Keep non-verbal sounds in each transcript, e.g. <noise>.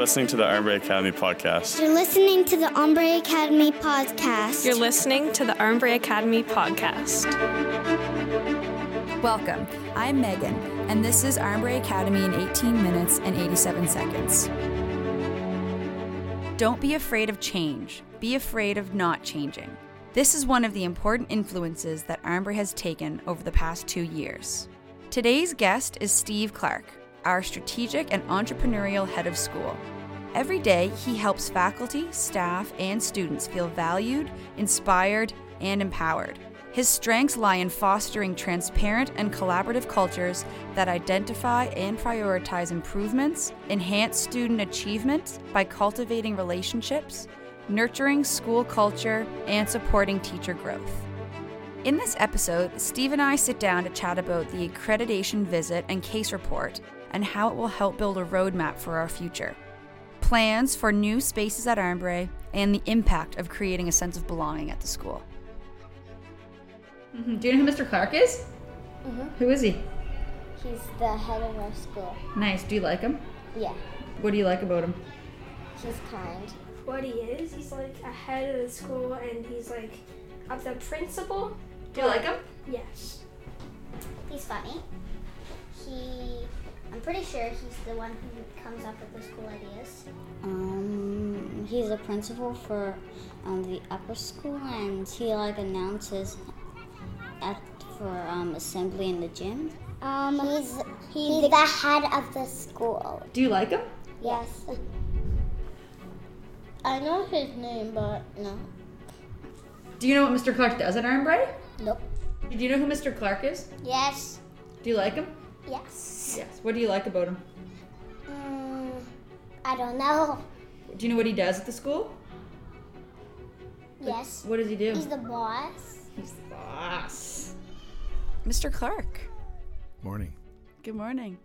listening to the Armbrae Academy podcast. You're listening to the Armbrae Academy podcast. You're listening to the Armbrae Academy podcast. Welcome. I'm Megan, and this is Armbrae Academy in 18 minutes and 87 seconds. Don't be afraid of change. Be afraid of not changing. This is one of the important influences that Armbrae has taken over the past two years. Today's guest is Steve Clark, our strategic and entrepreneurial head of school. Every day, he helps faculty, staff, and students feel valued, inspired, and empowered. His strengths lie in fostering transparent and collaborative cultures that identify and prioritize improvements, enhance student achievement by cultivating relationships, nurturing school culture, and supporting teacher growth. In this episode, Steve and I sit down to chat about the accreditation visit and case report and how it will help build a roadmap for our future, plans for new spaces at Armbrae, and the impact of creating a sense of belonging at the school. Mm-hmm. Do you know who Mr. Clark is? Mhm. Who is he? He's the head of our school. Nice. Do you like him? Yeah, What do you like about him? he's kind. what he is. He's like a head of the school and he's like of the principal. Do you like him? Yes. He's funny. He, I'm pretty sure he's the one who comes up with the school ideas. Um, he's a principal for um, the upper school, and he like announces at for um, assembly in the gym. Um, he's he's the head of the school. Do you like him? Yes. I know his name, but no. Do you know what Mr. Clark does at Armbrae? Nope. Do you know who Mr. Clark is? Yes. Do you like him? Yes. Yes. What do you like about him? Mm, I don't know. Do you know what he does at the school? Yes. What does he do? He's the boss. He's the boss. Mr. Clark, Morning. good morning.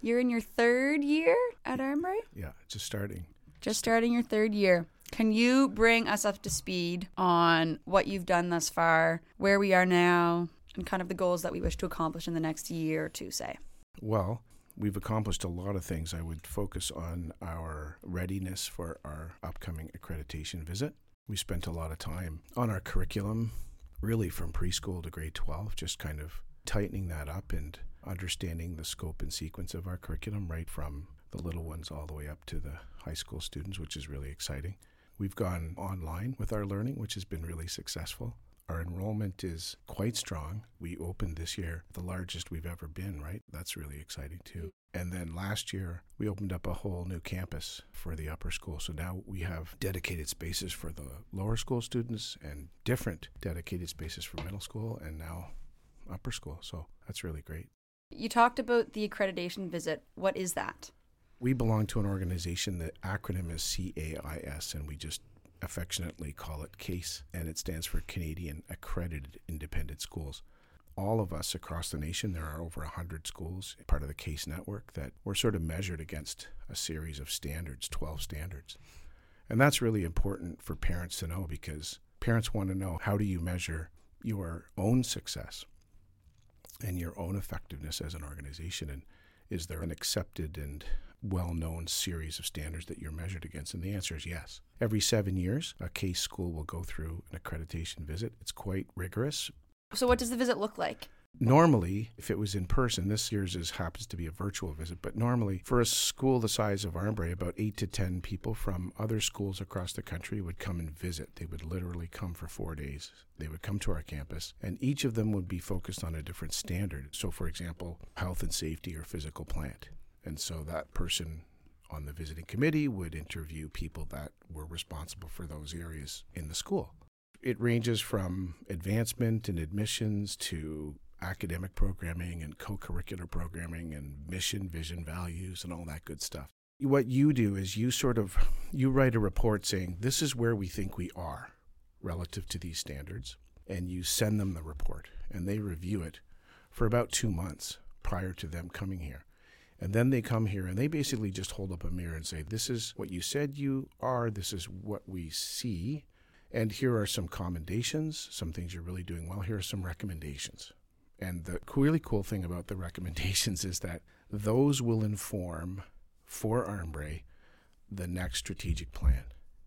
You're in your third year at Armbrae? Yeah, just starting. Just starting your third year. Can you bring us up to speed on what you've done thus far, where we are now, and kind of the goals that we wish to accomplish in the next year or two, say? Well, we've accomplished a lot of things. I would focus on our readiness for our upcoming accreditation visit. We spent a lot of time on our curriculum, really from preschool to grade 12, just kind of tightening that up and understanding the scope and sequence of our curriculum, right from the little ones all the way up to the high school students, which is really exciting. We've gone online with our learning, which has been really successful. Our enrollment is quite strong. We opened this year the largest we've ever been, right? That's really exciting too. And then last year, we opened up a whole new campus for the upper school. So now we have dedicated spaces for the lower school students and different dedicated spaces for middle school and now upper school. So that's really great. You talked about the accreditation visit. What is that? We belong to an organization, the acronym is CAIS, and we just affectionately call it CASE, and it stands for Canadian Accredited Independent Schools. All of us across the nation, there are over 100 schools, part of the CASE network, that we're sort of measured against a series of standards, 12 standards. And that's really important for parents to know because parents want to know how do you measure your own success and your own effectiveness as an organization and is there an accepted and well known series of standards that you're measured against? And the answer is yes. Every seven years, a case school will go through an accreditation visit. It's quite rigorous. So, what does the visit look like? Normally, if it was in person, this year's is happens to be a virtual visit, but normally for a school the size of Armbrae, about eight to ten people from other schools across the country would come and visit. They would literally come for four days. They would come to our campus, and each of them would be focused on a different standard. So, for example, health and safety or physical plant. And so that person on the visiting committee would interview people that were responsible for those areas in the school. It ranges from advancement and admissions to academic programming and co curricular programming and mission, vision, values, and all that good stuff. What you do is you sort of you write a report saying this is where we think we are relative to these standards and you send them the report and they review it for about 2 months prior to them coming here. And then they come here and they basically just hold up a mirror and say, This is what you said you are, this is what we see, and here are some commendations, some things you're really doing well, here are some recommendations. And the really cool thing about the recommendations is that those will inform for Armbrae the next strategic plan.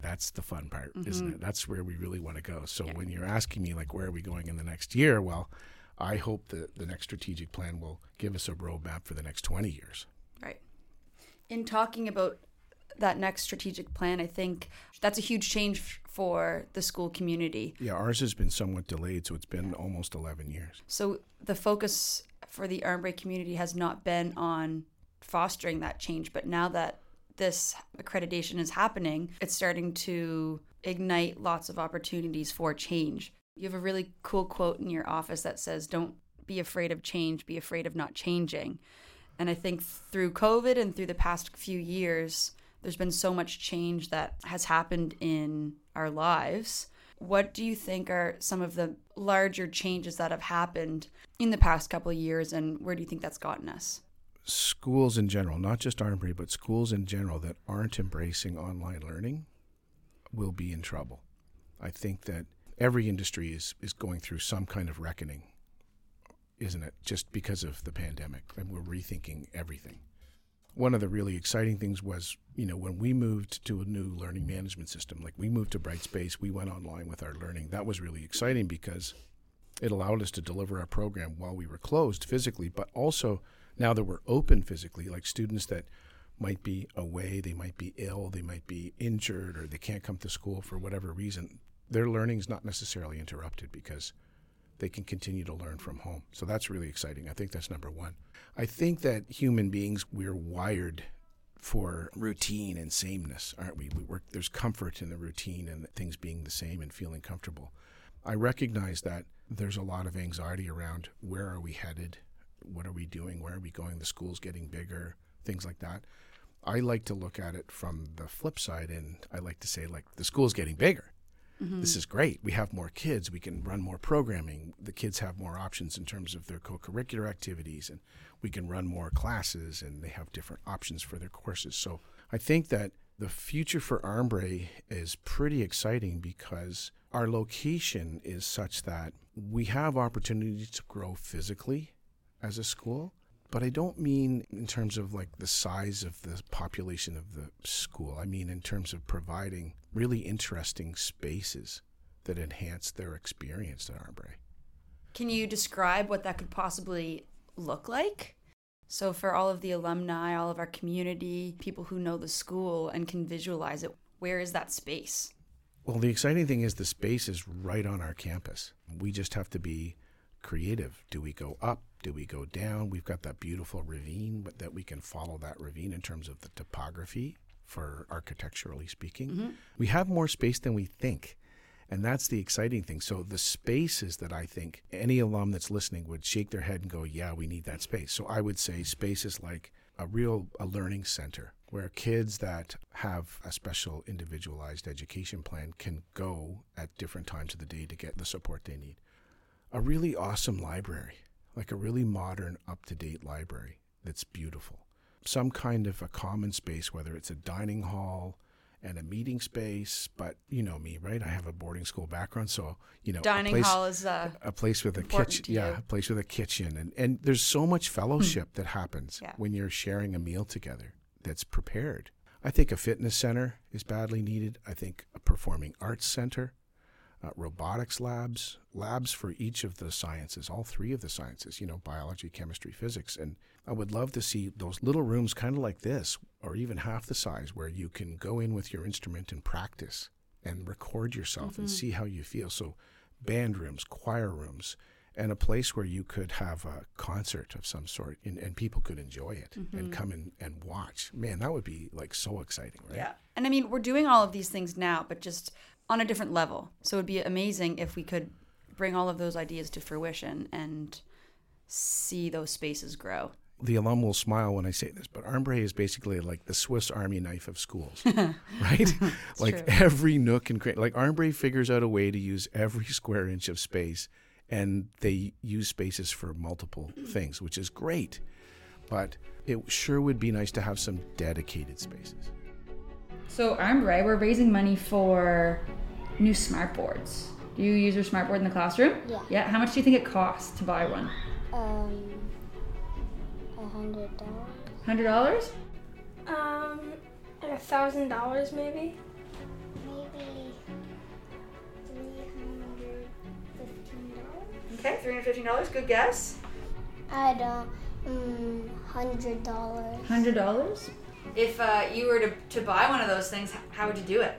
That's the fun part, isn't mm-hmm. it? That's where we really want to go. So when you're asking me like where are we going in the next year, well, I hope that the next strategic plan will give us a roadmap for the next 20 years. Right. In talking about that next strategic plan, I think that's a huge change for the school community. Yeah, ours has been somewhat delayed, so it's been almost 11 years. So the focus for the Armbrae community has not been on fostering that change, but now that this accreditation is happening, it's starting to ignite lots of opportunities for change. You have a really cool quote in your office that says, Don't be afraid of change, be afraid of not changing. And I think through COVID and through the past few years, there's been so much change that has happened in our lives. What do you think are some of the larger changes that have happened in the past couple of years, and where do you think that's gotten us? Schools in general, not just Armbrae, but schools in general that aren't embracing online learning will be in trouble. I think that every industry is, is going through some kind of reckoning, isn't it? Just because of the pandemic, and we're rethinking everything. One of the really exciting things was, you know, when we moved to a new learning management system, like we moved to Brightspace, we went online with our learning. That was really exciting because it allowed us to deliver our program while we were closed physically, but also now that we're open physically, like students that might be away, they might be ill, they might be injured, or they can't come to school for whatever reason, their learning is not necessarily interrupted because they can continue to learn from home. So that's really exciting. I think that's number one. I think that human beings, we're wired for routine and sameness, aren't we? we work, there's comfort in the routine and things being the same and feeling comfortable. I recognize that there's a lot of anxiety around where are we headed? What are we doing? Where are we going? The school's getting bigger, things like that. I like to look at it from the flip side, and I like to say, like, the school's getting bigger. This is great. We have more kids. We can run more programming. The kids have more options in terms of their co curricular activities, and we can run more classes, and they have different options for their courses. So I think that the future for Armbrae is pretty exciting because our location is such that we have opportunities to grow physically as a school. But I don't mean in terms of like the size of the population of the school. I mean in terms of providing really interesting spaces that enhance their experience at Armbrae. Can you describe what that could possibly look like? So, for all of the alumni, all of our community, people who know the school and can visualize it, where is that space? Well, the exciting thing is the space is right on our campus. We just have to be creative. Do we go up? Do we go down? We've got that beautiful ravine, but that we can follow that ravine in terms of the topography for architecturally speaking. Mm-hmm. We have more space than we think. And that's the exciting thing. So the spaces that I think any alum that's listening would shake their head and go, "Yeah, we need that space." So I would say spaces like a real a learning center where kids that have a special individualized education plan can go at different times of the day to get the support they need. A really awesome library, like a really modern, up-to-date library that's beautiful. Some kind of a common space, whether it's a dining hall, and a meeting space. But you know me, right? I have a boarding school background, so you know a Dining place- hall is uh, a place with a kitchen yeah a place with a kitchen and and there's so much fellowship that happens Yeah. when you're sharing a meal together that's prepared i think a fitness center is badly needed i think a performing arts center uh, robotics labs labs for each of the sciences all three of the sciences you know biology chemistry physics. And i would love to see those little rooms kind of like this or even half the size where you can go in with your instrument and practice and record yourself and see how you feel. So band rooms choir rooms and a place where you could have a concert of some sort and, and people could enjoy it and come in and watch. Man that would be like so exciting right? Yeah. And I mean, we're doing all of these things now, but just on a different level. So it'd be amazing if we could bring all of those ideas to fruition and see those spaces grow. the alum will smile when I say this, but Armbrae is basically like the Swiss Army knife of schools, <laughs> right? <laughs> like true. every nook and cranny. Like Armbrae figures out a way to use every <laughs> square inch of space, and they use spaces for multiple things, which is great. But it sure would be nice to have some dedicated spaces. So Armbrae, we're raising money for new smart boards. Do you use your smart board in the classroom? Yeah. Yeah. How much do you think it costs to buy one? Um, a hundred dollars. Hundred dollars? Um, I a thousand dollars maybe. Maybe three hundred fifteen dollars. Okay, three hundred fifteen dollars. Good guess. I don't. Mm, hundred dollars. Hundred dollars. If uh, you were to, to buy one of those things, how would you do it?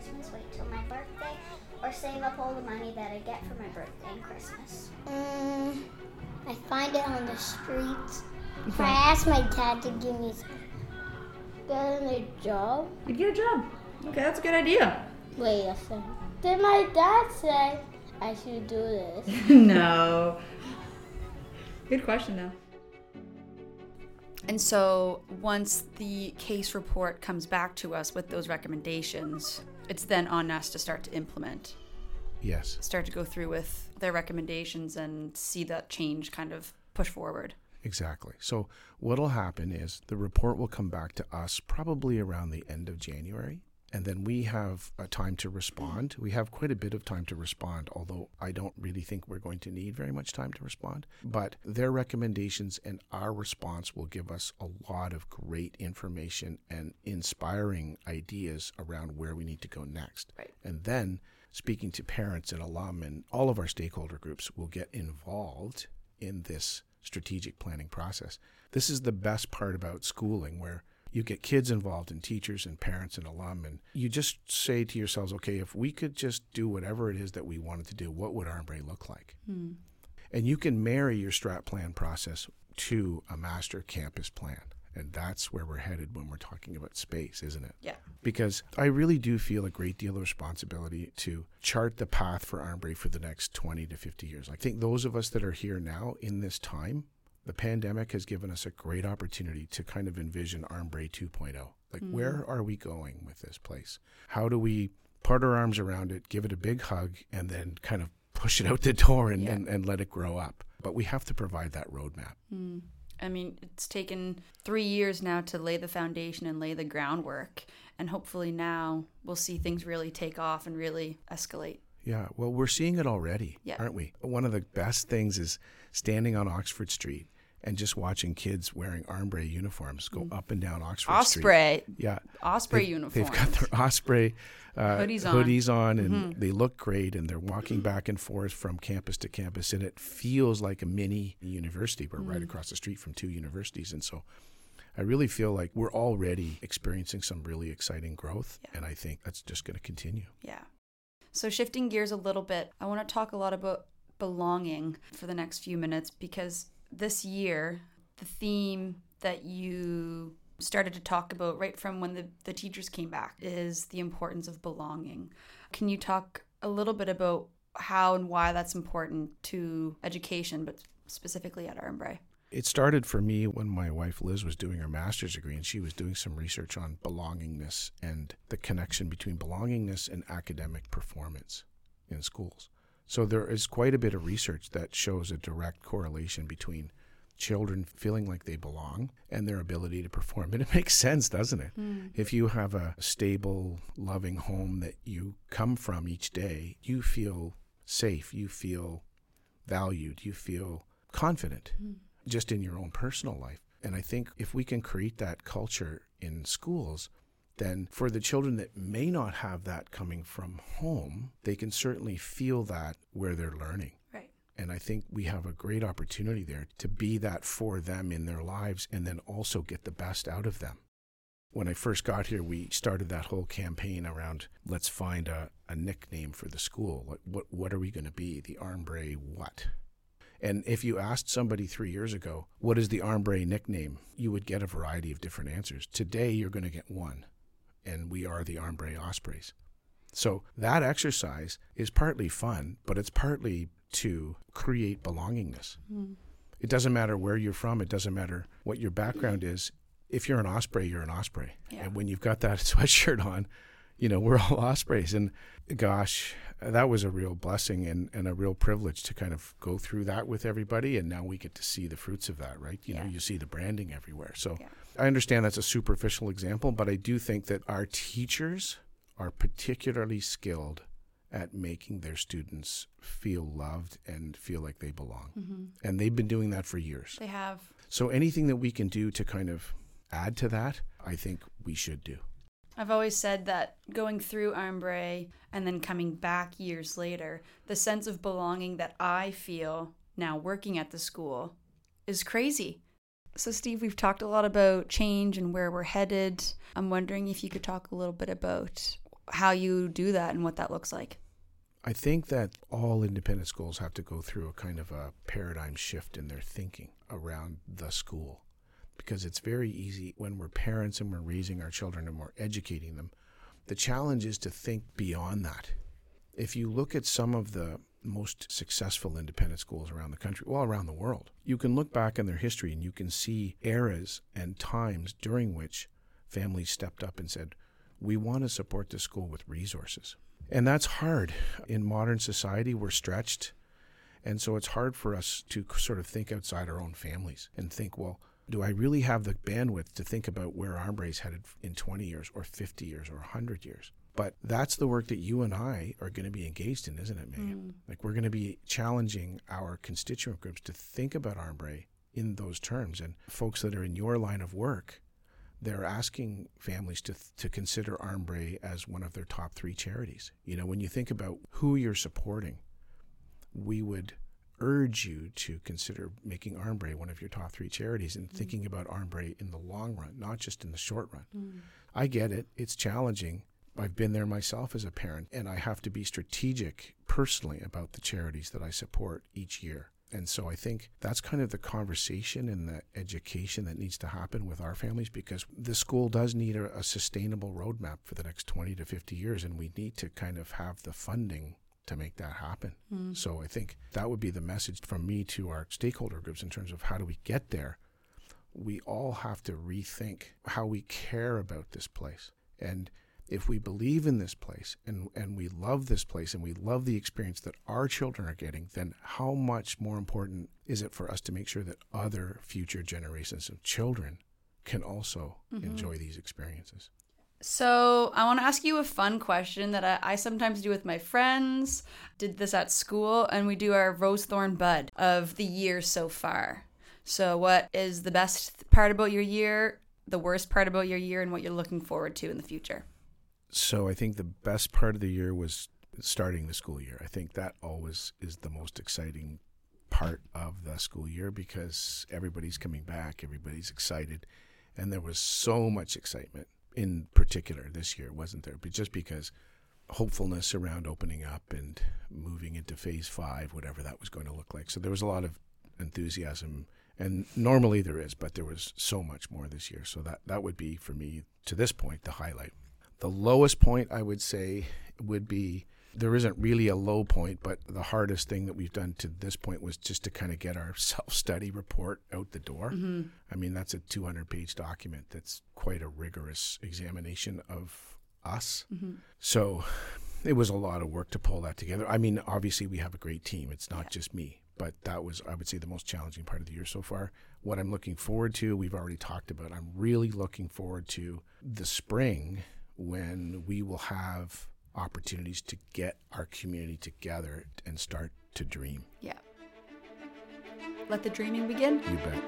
Christmas, wait till my birthday, or save up all the money that I get for my birthday and Christmas. Mm, I find it on the streets. If I ask my dad to give me get a job. You'd get a job. Okay, that's a good idea. Wait a second. Did my dad say I should do this? <laughs> no. Good question though. And so once the case report comes back to us with those recommendations, it's then on us to start to implement, Yes. start to go through with their recommendations and see that change kind of push forward. Exactly. So what'll happen is the report will come back to us probably around the end of January. And then we have a time to respond. We have quite a bit of time to respond, although I don't really think we're going to need very much time to respond. But their recommendations and our response will give us a lot of great information and inspiring ideas around where we need to go next. Right. And then speaking to parents and alum and all of our stakeholder groups will get involved in this strategic planning process. This is the best part about schooling where you get kids involved and teachers and parents and alum and you just say to yourselves, okay, if we could just do whatever it is that we wanted to do, what would Armbrae look like? Hmm. And you can marry your strat plan process to a master campus plan. And that's where we're headed when we're talking about space, isn't it? Yeah. because I really do feel a great deal of responsibility to chart the path for Armbrae for the next 20 to 50 years. I think those of us that are here now in this time, the pandemic has given us a great opportunity to kind of envision Armbrae 2.0. Like, hmm. where are we going with this place? How do we part our arms around it, give it a big hug, and then kind of push it out the door and, Yeah. and, and let it grow up? But we have to provide that roadmap. Hmm. I mean, it's taken three years now to lay the foundation and lay the groundwork. And hopefully now we'll see things really take off and really escalate. Yeah, well, we're seeing it already, Yeah. aren't we? One of the best things is standing on Oxford Street and just watching kids wearing Armbrae uniforms go up and down Oxford Street. Osprey, Yeah. Osprey They've- uniforms. They've got their Osprey uh, Hoodies on. Mm-hmm. hoodies on, and they look great, and they're walking back and forth from campus to campus, and it feels like a mini university. We're Mm. right across the street from two universities, and so I really feel like we're already experiencing some really exciting growth, and I think that's just going to continue. Yeah. So shifting gears a little bit, I want to talk a lot about belonging for the next few minutes because this year, the theme that you started to talk about right from when the, the teachers came back is the importance of belonging. Can you talk a little bit about how and why that's important to education, but specifically at Armbrae? It started for me when my wife Liz was doing her master's degree and she was doing some research on belongingness and the connection between belongingness and academic performance in schools. So there is quite a bit of research that shows a direct correlation between children feeling like they belong and their ability to perform. <laughs> And it makes sense, doesn't it? Hmm. If you have a stable, loving home that you come from each day, you feel safe, you feel valued, you feel confident hmm. just in your own personal life. And I think if we can create that culture in schools, then for the children that may not have that coming from home, they can certainly feel that where they're learning. Right. And I think we have a great opportunity there to be that for them in their lives and then also get the best out of them. When I first got here, we started that whole campaign around let's find a, a nickname for the school. What, what, what are we going to be? The Armbrae what? And if you asked somebody three years ago, what is the Armbrae nickname? You would get a variety of different answers. Today, you're going to get one, and we are the Armbrae Ospreys. So that exercise is partly fun, but it's partly to create belongingness. Hmm. It doesn't matter where you're from, it doesn't matter what your background is. If you're an Osprey, you're an Osprey. Yeah. And when you've got that <laughs> sweatshirt on, you know, we're <laughs> all Ospreys. And gosh, that was a real blessing and, and a real privilege to kind of go through that with everybody. And now we get to see the fruits of that, right? You know, you see the branding everywhere. So Yeah. I understand that's a superficial example, but I do think that our teachers are particularly skilled at making their students feel loved and feel like they belong. Mm-hmm. And they've been doing that for years. They have. So anything that we can do to kind of add to that, I think we should do. I've always said that going through Armbrae and then coming back years later, the sense of belonging that I feel now working at the school is crazy. So, Steve, we've talked a lot about change and where we're headed. I'm wondering if you could talk a little bit about how you do that and what that looks like. I think that all independent schools have to go through a kind of a paradigm shift in their thinking around the school because it's very easy when we're parents and we're raising our children and we're educating them. The challenge is to think beyond that. If you look at some of the most successful independent schools around the country, well, around the world, you can look back in their history and you can see eras and times during which families stepped up and said, We want to support the school with resources. And that's hard. In modern society, we're stretched. And so it's hard for us to sort of think outside our own families and think, well, do I really have the bandwidth to think about where Armbrae's headed in 20 years or 50 years or 100 years? But that's the work that you and I are going to be engaged in, isn't it, Megan? Mm. Like we're going to be challenging our constituent groups to think about Armbrae in those terms. And folks that are in your line of work, they're asking families to to consider Armbrae as one of their top three charities. You know, when you think about who you're supporting, we would urge you to consider making Armbrae one of your top three charities and mm. thinking about Armbrae in the long run, not just in the short run. Mm. I get it; it's challenging. I've been there myself as a parent, and I have to be strategic personally about the charities that I support each year. And so I think that's kind of the conversation and the education that needs to happen with our families because the school does need a, a, sustainable roadmap for the next 20 to 50 years, and we need to kind of have the funding to make that happen. Mm. So I think that would be the message from me to our stakeholder groups in terms of how do we get there. We all have to rethink how we care about this place. And if we believe in this place and, and we love this place and we love the experience that our children are getting, then how much more important is it for us to make sure that other future generations of children can also mm-hmm. enjoy these experiences? So, I want to ask you a fun question that I, I, sometimes do with my friends. Did this at school, and we do our rose thorn bud of the year so far. So, what is the best part about your year, the worst part about your year, and what you're looking forward to in the future? so I think the best part of the year was starting the school year. I think that always is the most exciting part of the school year because everybody's coming back, everybody's excited, and there was so much excitement in particular this year, wasn't there? But just because hopefulness around opening up and moving into phase five, whatever that was going to look like. So there was a lot of enthusiasm, and normally there is, but there was so much more this year. So that that would be for me to this point the highlight. The lowest point I would say would be there isn't really a low point, but the hardest thing that we've done to this point was just to kind of get our <laughs> self study report out the door. Mm-hmm. I mean, that's a 200 page document that's quite a rigorous examination of us. Mm-hmm. So it was a lot of work to pull that together. I mean, obviously, we have a great team, it's not yeah. just me, but that was, I would say, the most challenging part of the year so far. What I'm looking forward to, we've already talked about. I'm really looking forward to the spring when we will have opportunities to get our community together and start to dream. Yeah. Let the dreaming begin. You bet.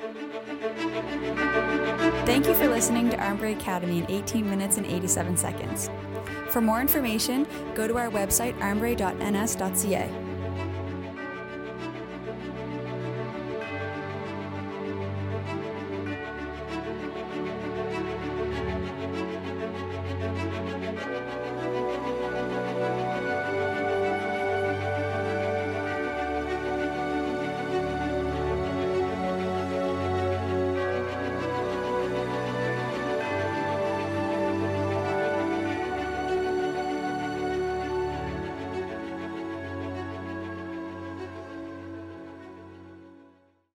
Thank you for listening to Armbrae Academy in 18 minutes and 87 seconds. For more information, go to our website armbrae.ns.ca.